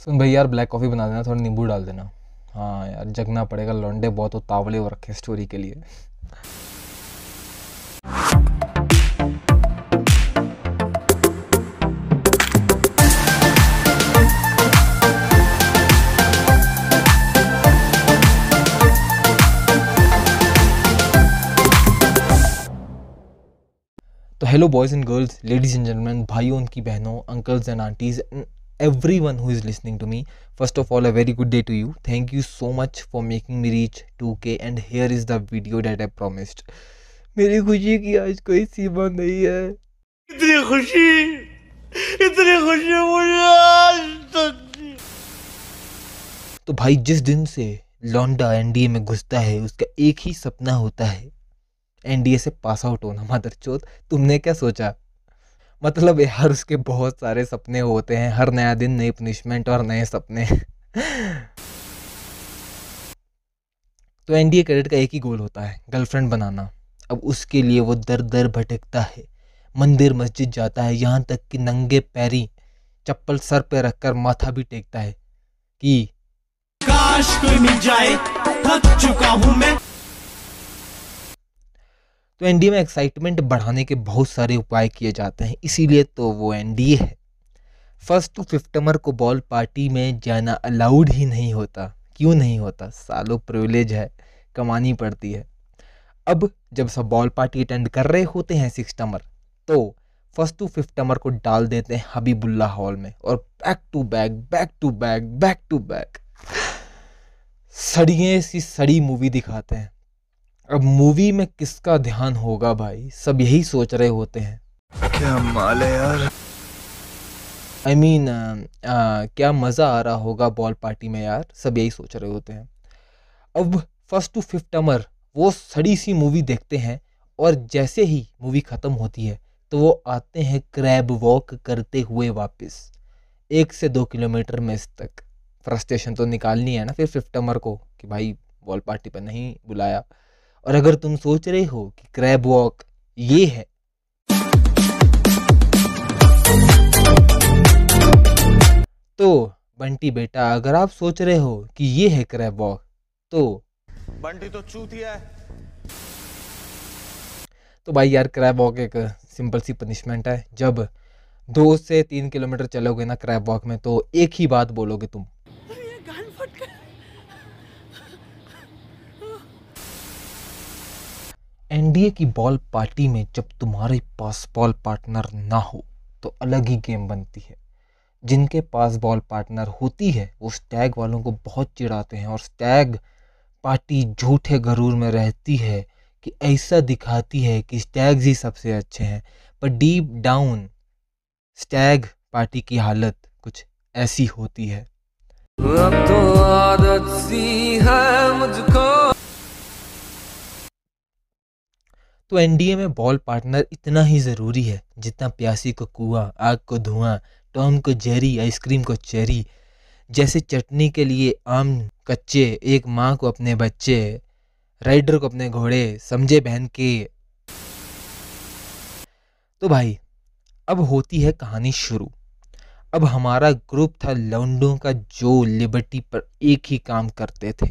सुन भाई यार black coffee बना देना, थोड़ा नींबू डाल देना। हाँ यार, जगना पड़ेगा, लौंडे बहुत उतावले हो रखे स्टोरी के लिए। तो hello boys and girls ladies and gentleman भाइयों उनकी बहनों uncles and aunties everyone who is listening to me first of all a very good day to you thank you so much for making me reach to K and here is the video that I promised मेरी खुशी की आज कोई सीमा नहीं है। इतनी खुशी इतनी खुशी मुझे आज तो भाई जिस दिन से लौंडा एनडीए में घुसता है उसका एक ही सपना होता है एनडीए से पास आउट होना मदर चौथ तुमने क्या सोचा? मतलब यार उसके बहुत सारे सपने होते हैं, हर नया दिन, नई पनिशमेंट और नए सपने। तो एनडीए कैडेट का एक ही गोल होता है गर्लफ्रेंड बनाना। अब उसके लिए वो दर दर भटकता है। मंदिर मस्जिद जाता है, यहाँ तक कि नंगे पैरी चप्पल सर पे रखकर माथा भी टेकता है कि, काश कोई मिल जाए, थक चुका हूँ मैं। तो एनडीए में एक्साइटमेंट बढ़ाने के बहुत सारे उपाय किए जाते हैं, इसीलिए तो वो एनडीए है। फ़र्स्ट टू फिफ्टमर को बॉल पार्टी में जाना अलाउड ही नहीं होता। क्यों नहीं होता? सालों प्रिविलेज है, कमानी पड़ती है। अब जब सब बॉल पार्टी अटेंड कर रहे होते हैं सिक्सटमर तो फ़र्स्ट टू फिफ्टमर को डाल देते हैं हबीबुल्ला हॉल में और back to back back to back back to back सड़िए सी सड़ी मूवी दिखाते हैं। अब मूवी में किसका ध्यान होगा भाई? सब यही सोच रहे होते हैं। क्या माल है यार? I I mean mean, uh, क्या मज़ा आ रहा होगा बॉल पार्टी में यार? सब यही सोच रहे होते हैं। अब फ़र्स्ट टू फिफ्थ अमर वो सड़ी सी मूवी देखते हैं और जैसे ही मूवी ख़त्म होती है तो वो आते हैं क्रैब वॉक करते हुए वापस। एक से दो किलोमीटर में इस तक। फ्रस्ट्रेशन तो निकालनी है ना फिर फिफ्थ अमर को कि भाई बॉल पार्टी पर नहीं बुलाया। और अगर तुम सोच रहे हो कि क्रैब वॉक ये है। तो बंटी बेटा अगर आप सोच रहे हो कि ये है क्रैब वॉक तो बंटी तो चूतिया है। तो भाई यार क्रैब वॉक एक सिंपल सी पनिशमेंट है। जब दो से तीन किलोमीटर चलोगे ना क्रैब वॉक में तो एक ही बात बोलोगे तुम। एनडीए की बॉल पार्टी में जब तुम्हारे पास बॉल पार्टनर ना हो तो अलग ही गेम बनती है। जिनके पास बॉल पार्टनर होती है, वो स्टैग वालों को बहुत चिढ़ाते हैं और स्टैग पार्टी झूठे गरूर में रहती है कि ऐसा दिखाती है कि स्टैग्स ही सबसे अच्छे हैं। पर डीप डाउन स्टैग पार्टी की हालत कुछ ऐसी होती है। अब तो आदत सी है मुझको। तो एनडीए में बॉल पार्टनर इतना ही ज़रूरी है, जितना प्यासी को कुआँ, आग को धुआँ, टॉम को जेरी, आइसक्रीम को चेरी, जैसे चटनी के लिए आम कच्चे, एक माँ को अपने बच्चे, राइडर को अपने घोड़े, समझे बहन के। तो भाई, अब होती है कहानी शुरू। अब हमारा ग्रुप था लौंडों का जो लिबर्टी पर एक ही काम करते थे।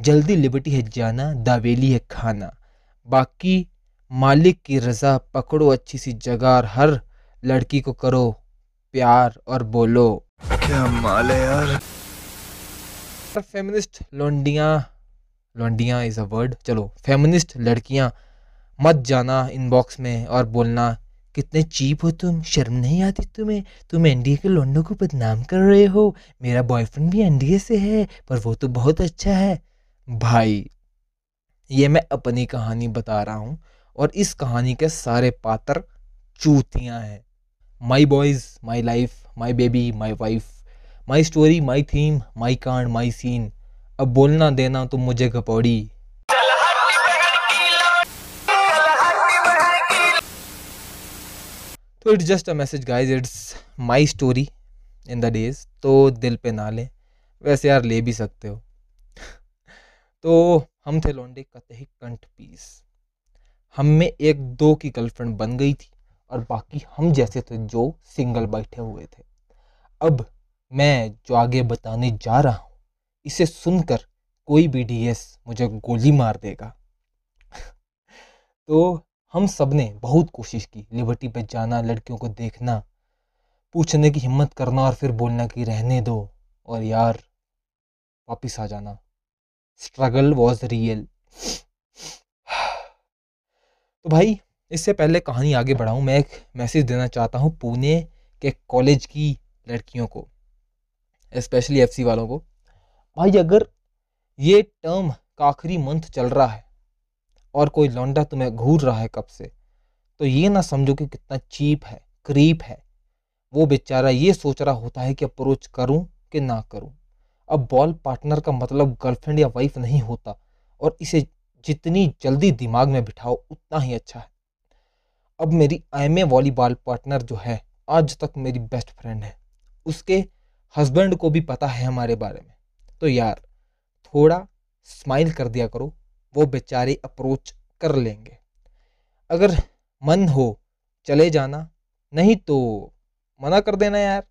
जल्दी लिबर्टी है जाना, दावेली है खाना। बाकी मालिक की रज़ा पकड़ो अच्छी सी जगह और हर लड़की को करो प्यार और बोलो। क्या माल है यार? फेमिनिस्ट लौंडियाँ लौंडियाँ इज़ अ वर्ड चलो फेमिनिस्ट लड़कियाँ मत जाना इनबॉक्स में और बोलना कितने चीप हो तुम शर्म नहीं आती तुम्हें? तुम एनडीए के लौंडों को बदनाम कर रहे हो मेरा बॉयफ्रेंड भी एनडीए से है पर वो तो बहुत अच्छा है। भाई ये मैं अपनी कहानी बता रहा हूँ और इस कहानी के सारे पात्र चूतियाँ हैं। My boys my life my baby my wife my story my theme my कांड माई सीन अब बोलना देना तुम मुझे घपौड़ी तो it's just a message guys it's my story in the days तो दिल पे ना लें। वैसे यार ले भी सकते हो। तो हम थे लौंडे कतही कंठ पीस। हम में एक दो की गर्लफ्रेंड बन गई थी और बाकी हम जैसे थे जो सिंगल बैठे हुए थे। अब मैं जो आगे बताने जा रहा हूँ, इसे सुनकर कोई भी डीएस मुझे गोली मार देगा। तो हम सबने बहुत कोशिश की, लिबर्टी पे जाना, लड़कियों को देखना, पूछने की हिम्मत करना और फिर बोलना कि रहने दो और यार, वापिस आ जाना। स्ट्रगल वॉज़ रियल तो भाई, इससे पहले कहानी आगे बढ़ाऊँ, मैं एक मैसेज देना चाहता हूँ पुणे के कॉलेज की लड़कियों को स्पेशली एफसी वालों को। भाई, अगर ये टर्म का आखिरी मंथ चल रहा है और कोई लौंडा तुम्हें घूर रहा है कब से तो ये ना समझो कि कितना चीप है क्रीप है। वो बेचारा ये सोच रहा होता है कि अप्रोच करूँ कि ना करूँ। अब बॉल पार्टनर का मतलब गर्लफ्रेंड या वाइफ नहीं होता, और इसे जितनी जल्दी दिमाग में बिठाओ, उतना ही अच्छा है। अब मेरी आई एम वॉलीबॉल पार्टनर जो है, आज तक मेरी बेस्ट फ्रेंड है। उसके हस्बैंड को भी पता है हमारे बारे में। तो यार, थोड़ा स्माइल कर दिया करो, वो बेचारे अप्रोच कर लेंगे। अगर मन हो चले जाना, नहीं तो मना कर देना यार।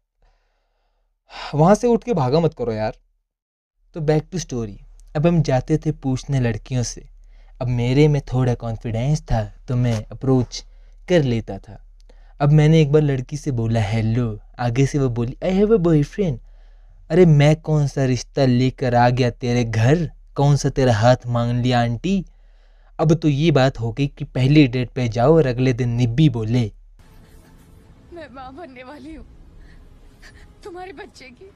वहाँ से उठ के भागा मत करो यार। तो बैक टू स्टोरी अब हम जाते थे पूछने लड़कियों से। अब मेरे में थोड़ा कॉन्फिडेंस था तो मैं अप्रोच कर लेता था। अब मैंने एक बार लड़की से बोला हेलो आगे से वो बोली आई हैव अ बॉयफ्रेंड अरे, मैं कौन सा रिश्ता लेकर आ गया तेरे घर? कौन सा तेरा हाथ मांग लिया, आंटी? अब तो ये बात हो गई कि पहली डेट पे जाओ और अगले दिन निब्बी बोले। मैं माँ बनने वाली हूँ। तुम्हारे बच्चे की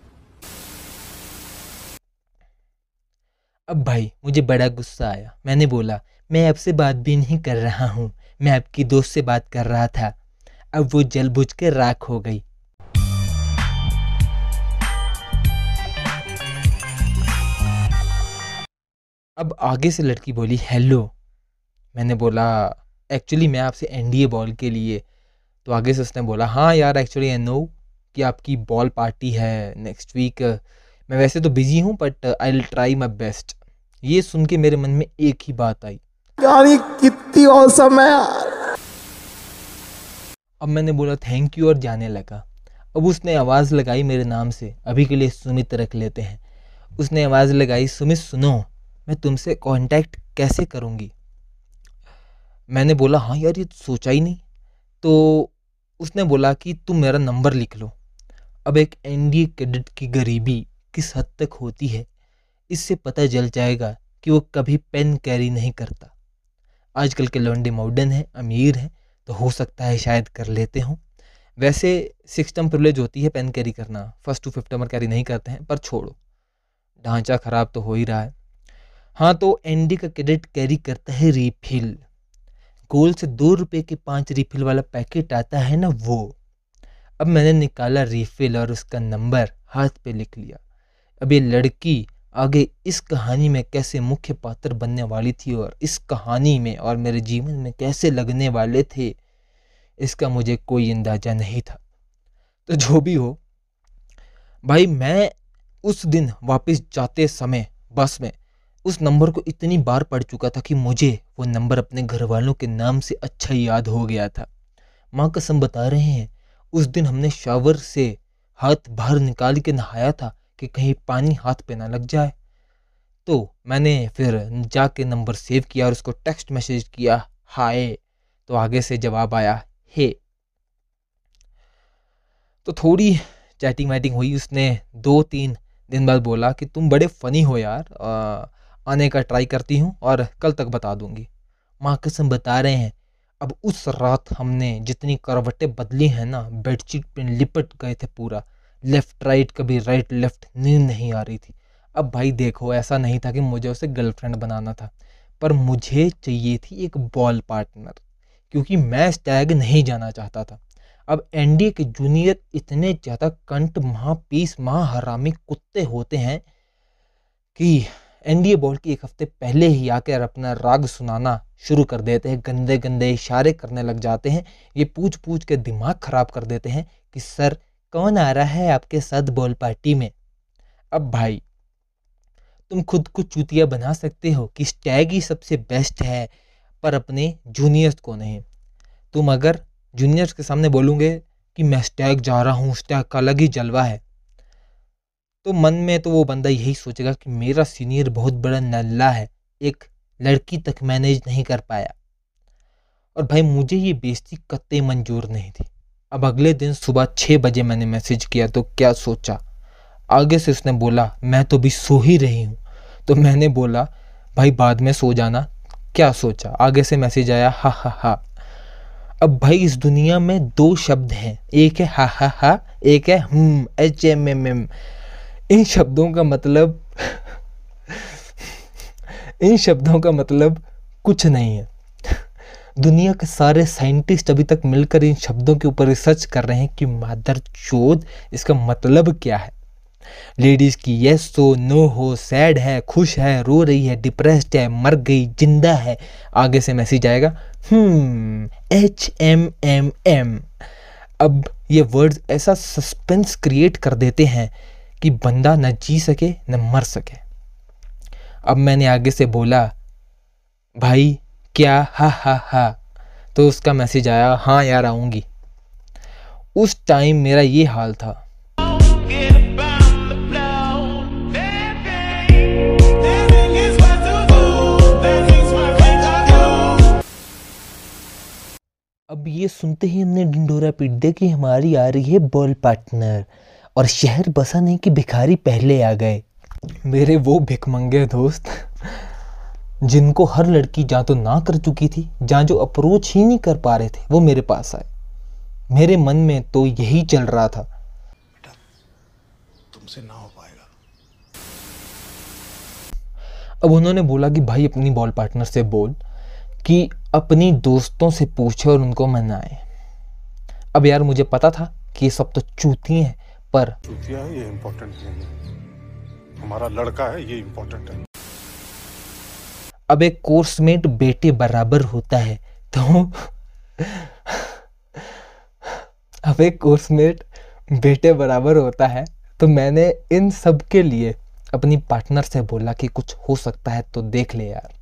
अब भाई, मुझे बड़ा गुस्सा आया। मैंने बोला, मैं आपसे बात भी नहीं कर रहा हूँ। मैं आपकी दोस्त से बात कर रहा था। अब वो जल बुझ कर राख हो गई। अब आगे से लड़की बोली, हेलो। मैंने बोला, एक्चुअली मैं आपसे एनडीए बॉल के लिए। तो आगे से उसने बोला हाँ यार, एक्चुअली आई नो कि आपकी बॉल पार्टी है नेक्स्ट वीक। मैं वैसे तो बिज़ी हूँ but I will try my best ये सुन के मेरे मन में एक ही बात आई। यार कितनी औसम है यार। अब मैंने बोला थैंक यू और जाने लगा। अब उसने आवाज़ लगाई मेरे नाम से। अभी के लिए सुमित रख लेते हैं। उसने आवाज़ लगाई सुमित सुनो मैं तुमसे कांटेक्ट कैसे करूँगी? मैंने बोला हाँ यार ये सोचा ही नहीं। तो उसने बोला कि तुम मेरा नंबर लिख लो। अब एक एनडीए कैडेट की गरीबी किस हद तक होती है, इससे पता चल जाएगा कि वो कभी पेन कैरी नहीं करता। आजकल के लौंडे मॉडर्न हैं, अमीर हैं तो हो सकता है शायद कर लेते हों। वैसे सिक्स प्रिवलेज होती है पेन कैरी करना, first to fifth number carry नहीं करते हैं, पर छोड़ो, ढांचा ख़राब तो हो ही रहा है। हाँ तो एनडी का क्रेडिट कैरी करता है रिफिल। गोल से दो रुपये के पाँच रिफिल वाला पैकेट आता है ना वो। अब मैंने निकाला रिफिल और उसका नंबर हाथ पे लिख लिया। अब ये लड़की, आगे इस कहानी में कैसे मुख्य पात्र बनने वाली थी और इस कहानी में और मेरे जीवन में कैसे लगने वाले थे, इसका मुझे कोई अंदाज़ा नहीं था। तो जो भी हो, भाई मैं उस दिन वापस जाते समय बस में उस नंबर को इतनी बार पढ़ चुका था कि मुझे वो नंबर अपने घर वालों के नाम से अच्छा याद हो गया था। माँ कसम बता रहे हैं, उस दिन हमने शावर से हाथ बाहर निकाल के नहाया था कि कहीं पानी हाथ पे ना लग जाए। तो मैंने फिर जाके नंबर सेव किया और उसको टेक्स्ट मैसेज किया, हाय। तो आगे से जवाब आया, हे। तो थोड़ी चैटिंग वैटिंग हुई उसने, दो तीन दिन बाद बोला कि, तुम बड़े फ़नी हो यार आने का ट्राई करती हूँ और कल तक बता दूँगी। माँ कसम बता रहे हैं, अब उस रात हमने जितनी करवटें बदली हैं ना, बेडशीट पे लिपट गए थे पूरा लेफ़्ट राइट कभी राइट लेफ़्ट नींद नहीं आ रही थी। अब भाई देखो, ऐसा नहीं था कि मुझे उसे गर्लफ्रेंड बनाना था, पर मुझे चाहिए थी एक बॉल पार्टनर क्योंकि मैं स्टैग नहीं जाना चाहता था। अब एनडीए के जूनियर इतने ज़्यादा कंट महा पीस महा हरामी कुत्ते होते हैं कि एनडीए बॉल की एक हफ़्ते पहले ही आकर अपना राग सुनाना शुरू कर देते हैं गंदे गंदे इशारे करने लग जाते हैं, ये पूछ पूछ के दिमाग ख़राब कर देते हैं कि, सर कौन आ रहा है आपके साथ बॉल पार्टी में? अब भाई, तुम खुद को चूतिया बना सकते हो कि स्टैग ही सबसे बेस्ट है, पर अपने जूनियर्स को नहीं। तुम अगर जूनियर्स के सामने बोलोगे कि मैं स्टैग जा रहा हूँ स्टैग का अलग ही जलवा है तो मन में तो वो बंदा यही सोचेगा कि मेरा सीनियर बहुत बड़ा नल्ला है, एक लड़की तक मैनेज नहीं कर पाया। और भाई, मुझे ये बेइज्जती कत्ते मंजूर नहीं थी। अब अगले दिन सुबह छः बजे मैंने मैसेज किया तो क्या सोचा? आगे से उसने बोला, मैं तो भी सो ही रही हूँ। तो मैंने बोला, भाई बाद में सो जाना। क्या सोचा? आगे से मैसेज आया, हा हा हा। अब भाई इस दुनिया में दो शब्द हैं। एक है हा हा हा, एक है हम एच एम एम एम। इन शब्दों का मतलब इन शब्दों का मतलब कुछ नहीं है। दुनिया के सारे साइंटिस्ट अभी तक मिलकर इन शब्दों के ऊपर रिसर्च कर रहे हैं कि मादर चोद इसका मतलब क्या है। लेडीज़ की यस तो नो हो सैड है, खुश है, रो रही है डिप्रेस्ड है, मर गई, ज़िंदा है। आगे से मैसेज आएगा एच एम एम एम अब ये वर्ड्स ऐसा सस्पेंस क्रिएट कर देते हैं कि बंदा न जी सके, न मर सके। अब मैंने आगे से बोला, भाई क्या? हा हा हा। तो उसका मैसेज आया हाँ यार, आऊँगी। उस टाइम मेरा ये हाल था. अब ये सुनते ही हमने ढिंडोरा पीट दिया कि हमारी आ रही है बॉल पार्टनर। और शहर बसा नहीं कि भिखारी पहले आ गए। मेरे वो भिकमंगे दोस्त। जिनको हर लड़की जहाँ तो ना कर चुकी थी जहाँ जो अप्रोच ही नहीं कर पा रहे थे वो मेरे पास आए। मेरे मन में तो यही चल रहा था। तुमसे ना हो पाएगा। अब उन्होंने बोला कि भाई अपनी बॉल पार्टनर से बोल कि अपनी दोस्तों से पूछे और उनको मनाए। अब यार मुझे पता था कि ये सब तो चूती हैं पर चूतिया है ये इम्पोर्टेंट नहीं है। हमारा लड़का है ये इम्पोर्टेंट है। अब एक कोर्समेट बेटे बराबर होता है तो अब एक कोर्समेट बेटे बराबर होता है तो मैंने इन सब के लिए अपनी पार्टनर से बोला कि कुछ हो सकता है तो देख ले यार।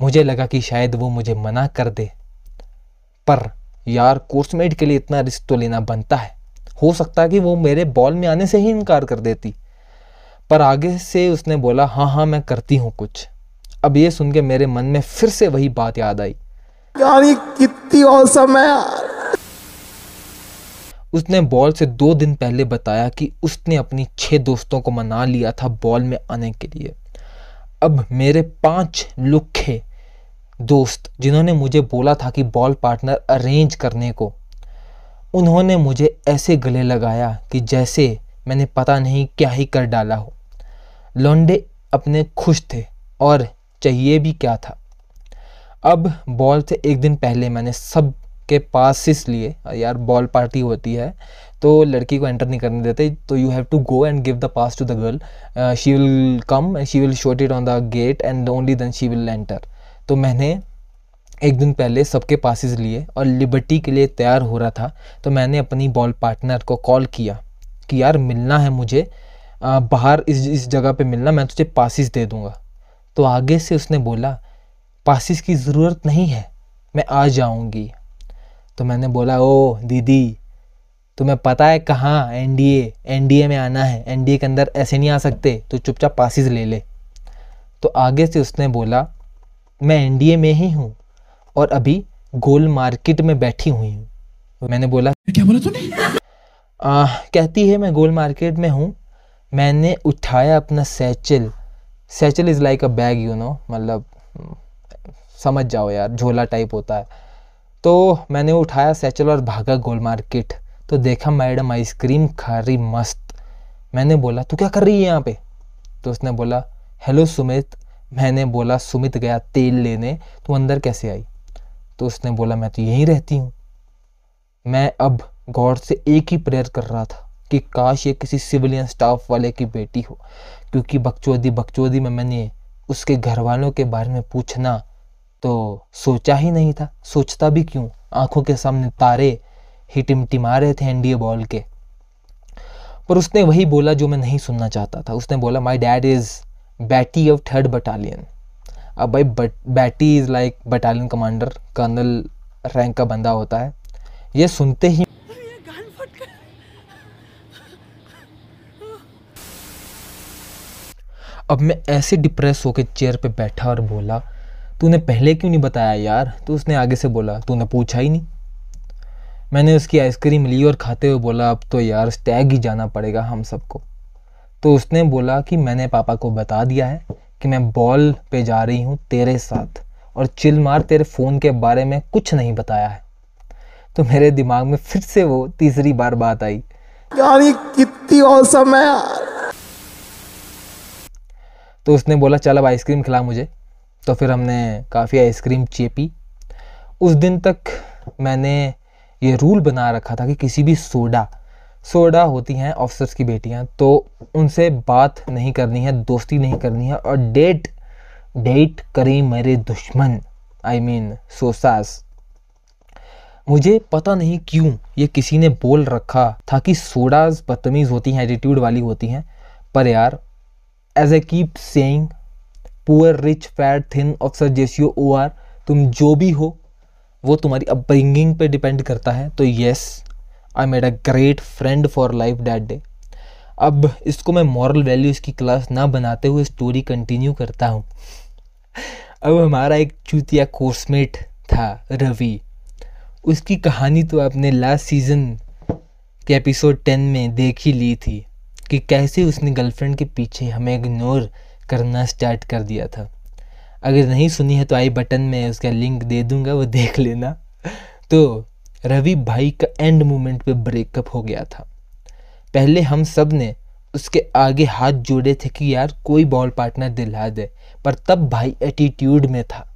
मुझे लगा कि शायद वो मुझे मना कर दे। पर यार कोर्समेट के लिए इतना रिस्क तो लेना बनता है। हो सकता है कि वो मेरे बॉल में आने से ही इनकार कर देती। पर आगे से उसने बोला हाँ हाँ मैं करती हूँ कुछ। अब ये सुन के मेरे मन में फिर से वही बात याद आई। यार ये कितनी औसम है यार। उसने बॉल से दो दिन पहले बताया कि उसने अपनी छह दोस्तों को मना लिया था बॉल में आने के लिए। अब मेरे पाँच लुखे दोस्त जिन्होंने मुझे बोला था कि बॉल पार्टनर अरेंज करने को उन्होंने मुझे ऐसे गले लगाया कि जैसे मैंने पता नहीं क्या ही कर डाला हो। लौंडे अपने खुश थे और चाहिए भी क्या था। अब बॉल से एक दिन पहले मैंने सब के पासिस लिए, यार बॉल पार्टी होती है तो लड़की को एंटर नहीं करने देते तो you have to go and give the pass to the girl she will come and she will shoot it on the gate and only then she will enter तो मैंने एक दिन पहले सबके पासिस लिए और लिबर्टी के लिए तैयार हो रहा था तो मैंने अपनी बॉल पार्टनर को कॉल किया कि यार मिलना है मुझे बाहर इस इस जगह पे मिलना, मैं तुझे पासिस दे दूँगा। तो आगे से उसने बोला पासिस की ज़रूरत नहीं है मैं आ जाऊँगी। तो मैंने बोला ओ दीदी तुम्हें पता है कहाँ एनडीए एनडीए में आना है? एनडीए के अंदर ऐसे नहीं आ सकते तो चुपचाप पासिस ले ले। तो आगे से उसने बोला मैं एनडीए में ही हूँ और अभी गोल मार्केट में बैठी हुई हूँ। तो मैंने बोला क्या बोला तूने? कहती है मैं गोल मार्केट में हूँ। मैंने उठाया अपना satchel satchel is like a bag you know मतलब समझ जाओ यार, झोला टाइप होता है। तो मैंने उठाया सैचल और भागा गोल मार्केट। तो देखा मैडम आइसक्रीम खा रही मस्त। मैंने बोला, तू क्या कर रही है यहाँ पे? तो उसने बोला, हेलो सुमित। मैंने बोला, सुमित गया तेल लेने, तू अंदर कैसे आई? तो उसने बोला, मैं तो यहीं रहती हूँ। मैं अब गॉड से एक ही प्रेयर कर रहा था कि काश ये किसी सिविलियन स्टाफ वाले की बेटी हो। क्योंकि बकचोदी बकचोदी में मैंने उसके घर वालों के बारे में पूछना तो सोचा ही नहीं था। सोचता भी क्यों? आँखों के सामने तारे ही टिमटिमा रहे थे एनडीए बॉल के। पर उसने वही बोला जो मैं नहीं सुनना चाहता था। उसने बोला my dad is batty of third battalion अब भाई but batty is like battalion commander colonel rank का बंदा होता है। ये सुनते ही अब मैं ऐसे डिप्रेस होकर चेयर पे बैठा और बोला, तूने पहले क्यों नहीं बताया यार? तो उसने आगे से बोला, तूने पूछा ही नहीं। मैंने उसकी आइसक्रीम ली और खाते हुए बोला, अब तो यार स्टैग ही जाना पड़ेगा हम सबको। तो उसने बोला कि मैंने पापा को बता दिया है कि मैं बॉल पे जा रही हूँ तेरे साथ और चिल मार तेरे फ़ोन के बारे में कुछ नहीं बताया है। तो मेरे दिमाग में फिर से वो तीसरी बार बात आई। यार ये कितनी औसम है तो उसने बोला, चल अब आइसक्रीम खिला मुझे। तो फिर हमने काफ़ी आइसक्रीम चेपी। उस दिन तक मैंने ये रूल बना रखा था कि किसी भी सोडा सोडा होती हैं ऑफिसर्स की बेटियाँ तो उनसे बात नहीं करनी है, दोस्ती नहीं करनी है और डेट डेट करें मेरे दुश्मन आई मीन सोसास। मुझे पता नहीं क्यों ये किसी ने बोल रखा था कि सोडाज बदतमीज़ होती हैं एटीट्यूड वाली होती हैं, पर यार as I keep saying poor rich fat thin officer JCO O R तुम जो भी हो, वो तुम्हारी अपब्रिंगिंग पे डिपेंड करता है। तो yes I made a great friend for life that day अब इसको मैं मॉरल वैल्यूज़ की क्लास ना बनाते हुए स्टोरी कंटिन्यू करता हूँ। अब हमारा एक चूतिया कोर्समेट था, रवि। उसकी कहानी तो आपने लास्ट सीज़न के एपिसोड टेन में देख ही ली थी। कि कैसे उसने गर्लफ्रेंड के पीछे हमें इग्नोर करना स्टार्ट कर दिया था। अगर नहीं सुनी है तो आई बटन में उसका लिंक दे दूँगा, वो देख लेना। तो रवि भाई का एंड मोमेंट पे ब्रेकअप हो गया था। पहले हम सबने उसके आगे हाथ जोड़े थे कि यार कोई बॉल पार्टनर दिला दे, पर तब भाई एटीट्यूड में था।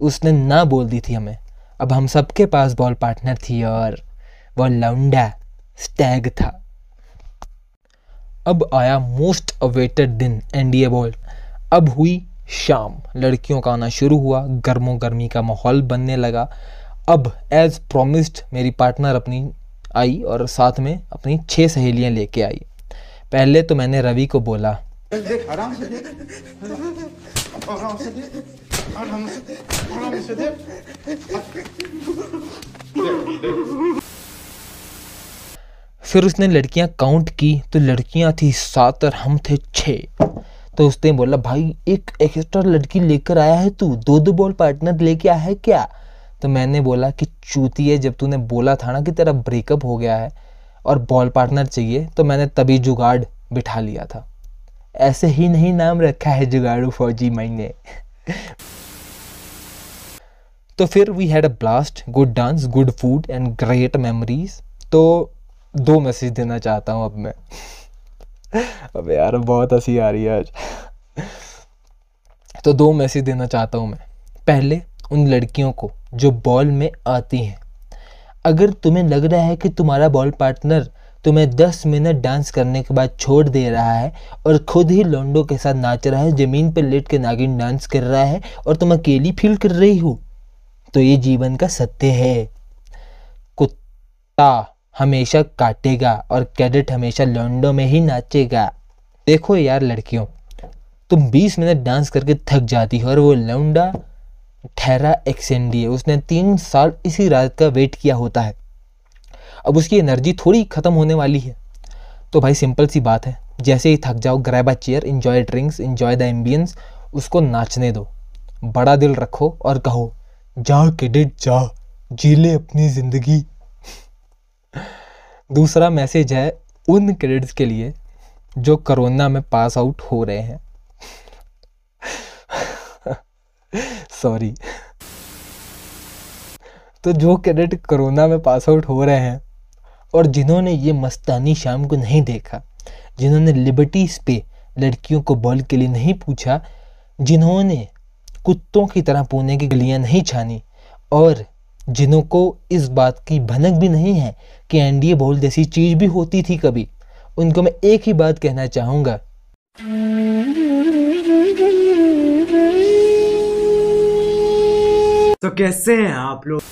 उसने ना बोल दी थी हमें, अब हम सबके पास बॉल पार्टनर थी और वो लौंडा स्टैग था। अब आया मोस्ट अवेटेड दिन एनडीए बॉल अब हुई शाम। लड़कियों का आना शुरू हुआ, गर्मो गर्मी का माहौल बनने लगा। अब एज प्रोमिस्ड मेरी पार्टनर अपनी आई और साथ में अपनी छह सहेलियाँ लेके आई। पहले तो मैंने रवि को बोला फिर उसने लड़कियाँ काउंट की तो लड़कियाँ थी सात और हम थे छः तो उसने बोला, भाई, एक एक्स्ट्रा लड़की लेकर आया है तू? दो दो बॉल पार्टनर लेके आया है क्या? तो मैंने बोला कि, चूती है, जब तूने बोला था ना कि तेरा ब्रेकअप हो गया है और बॉल पार्टनर चाहिए तो मैंने तभी जुगाड़ बिठा लिया था। ऐसे ही नहीं नाम रखा है जुगाड़ू फौजी मैंने तो फिर we had a blast good dance good food and great memories तो दो मैसेज देना चाहता हूँ अब मैं। अब यार, बहुत हँसी आ रही है आज। तो दो मैसेज देना चाहता हूँ मैं। पहले, उन लड़कियों को जो बॉल में आती हैं। अगर तुम्हें लग रहा है कि तुम्हारा बॉल पार्टनर तुम्हें 10 मिनट डांस करने के बाद छोड़ दे रहा है और खुद ही लोंडो के साथ नाच रहा है, ज़मीन पर लेट के नागिन डांस कर रहा है और तुम अकेली फील कर रही हो तो ये जीवन का सत्य है। कुत्ता। हमेशा काटेगा और कैडेट हमेशा लोंडो में ही नाचेगा। देखो यार लड़कियों, तुम 20 मिनट डांस करके थक जाती हो और वो लौंडा ठहरा एक्सेंडी है उसने तीन साल इसी रात का वेट किया होता है। अब उसकी एनर्जी थोड़ी ख़त्म होने वाली है। तो भाई सिंपल सी बात है, जैसे ही थक जाओ grab a chair enjoy drinks enjoy the ambience उसको नाचने दो। बड़ा दिल रखो और कहो जा किडिट जा जी ले अपनी ज़िंदगी। दूसरा मैसेज है उन क्रेडिट्स के लिए जो कोरोना में पास आउट हो रहे हैं। सॉरी तो जो कैडेट कोरोना में पास आउट हो रहे हैं और जिन्होंने ये मस्तानी शाम को नहीं देखा, जिन्होंने लिबर्टीज पे लड़कियों को बॉल के लिए नहीं पूछा, जिन्होंने कुत्तों की तरह पुणे की गलियाँ नहीं छानी और जिन्हों को इस बात की भनक भी नहीं है कि एनडीए बोल जैसी चीज़ भी होती थी कभी। उनको मैं एक ही बात कहना चाहूँगा। तो कैसे हैं आप लोग?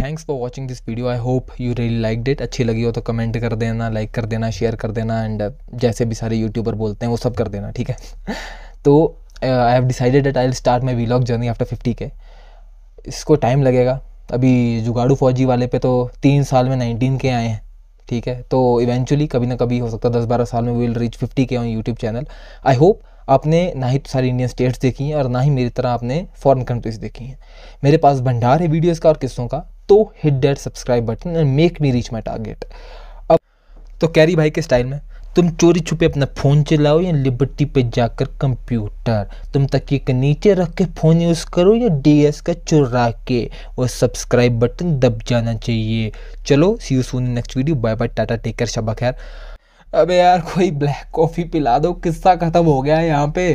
Thanks for watching this video I hope you really like it अच्छी लगी हो तो कमेंट कर देना लाइक कर देना शेयर कर देना एंड जैसे भी सारे यूट्यूबर बोलते हैं वो सब कर देना ठीक है? तो I have decided that I will start my vlog journey after fifty K इसको टाइम लगेगा। अभी जुगाड़ू फौजी वाले पे तो तीन साल में नाइनटीन के आए हैं, ठीक है? तो इवेंचुअली कभी ना कभी हो सकता है दस बारह साल में will reach fifty K on YouTube channel I hope आपने ना ही तो सारी इंडियन स्टेट्स देखी हैं और ना ही मेरी तरह आपने फॉरेन कंट्रीज़ देखी हैं। मेरे पास भंडार है वीडियोज़ का और किस्सों का तो hit that subscribe button and make me reach my target अब तो कैरी भाई के स्टाइल में तुम चोरी छुपे अपना फ़ोन चलाओ या लिबर्टी पे जाकर कंप्यूटर। तुम तकिए के नीचे रख के फ़ोन यूज़ करो या डीएस का चुरा के वो सब्सक्राइब बटन दब जाना चाहिए। चलो see you soon next video bye bye tata take care Shaba खैर अबे यार, कोई ब्लैक कॉफ़ी पिला दो, किस्सा ख़त्म हो गया है यहाँ पे।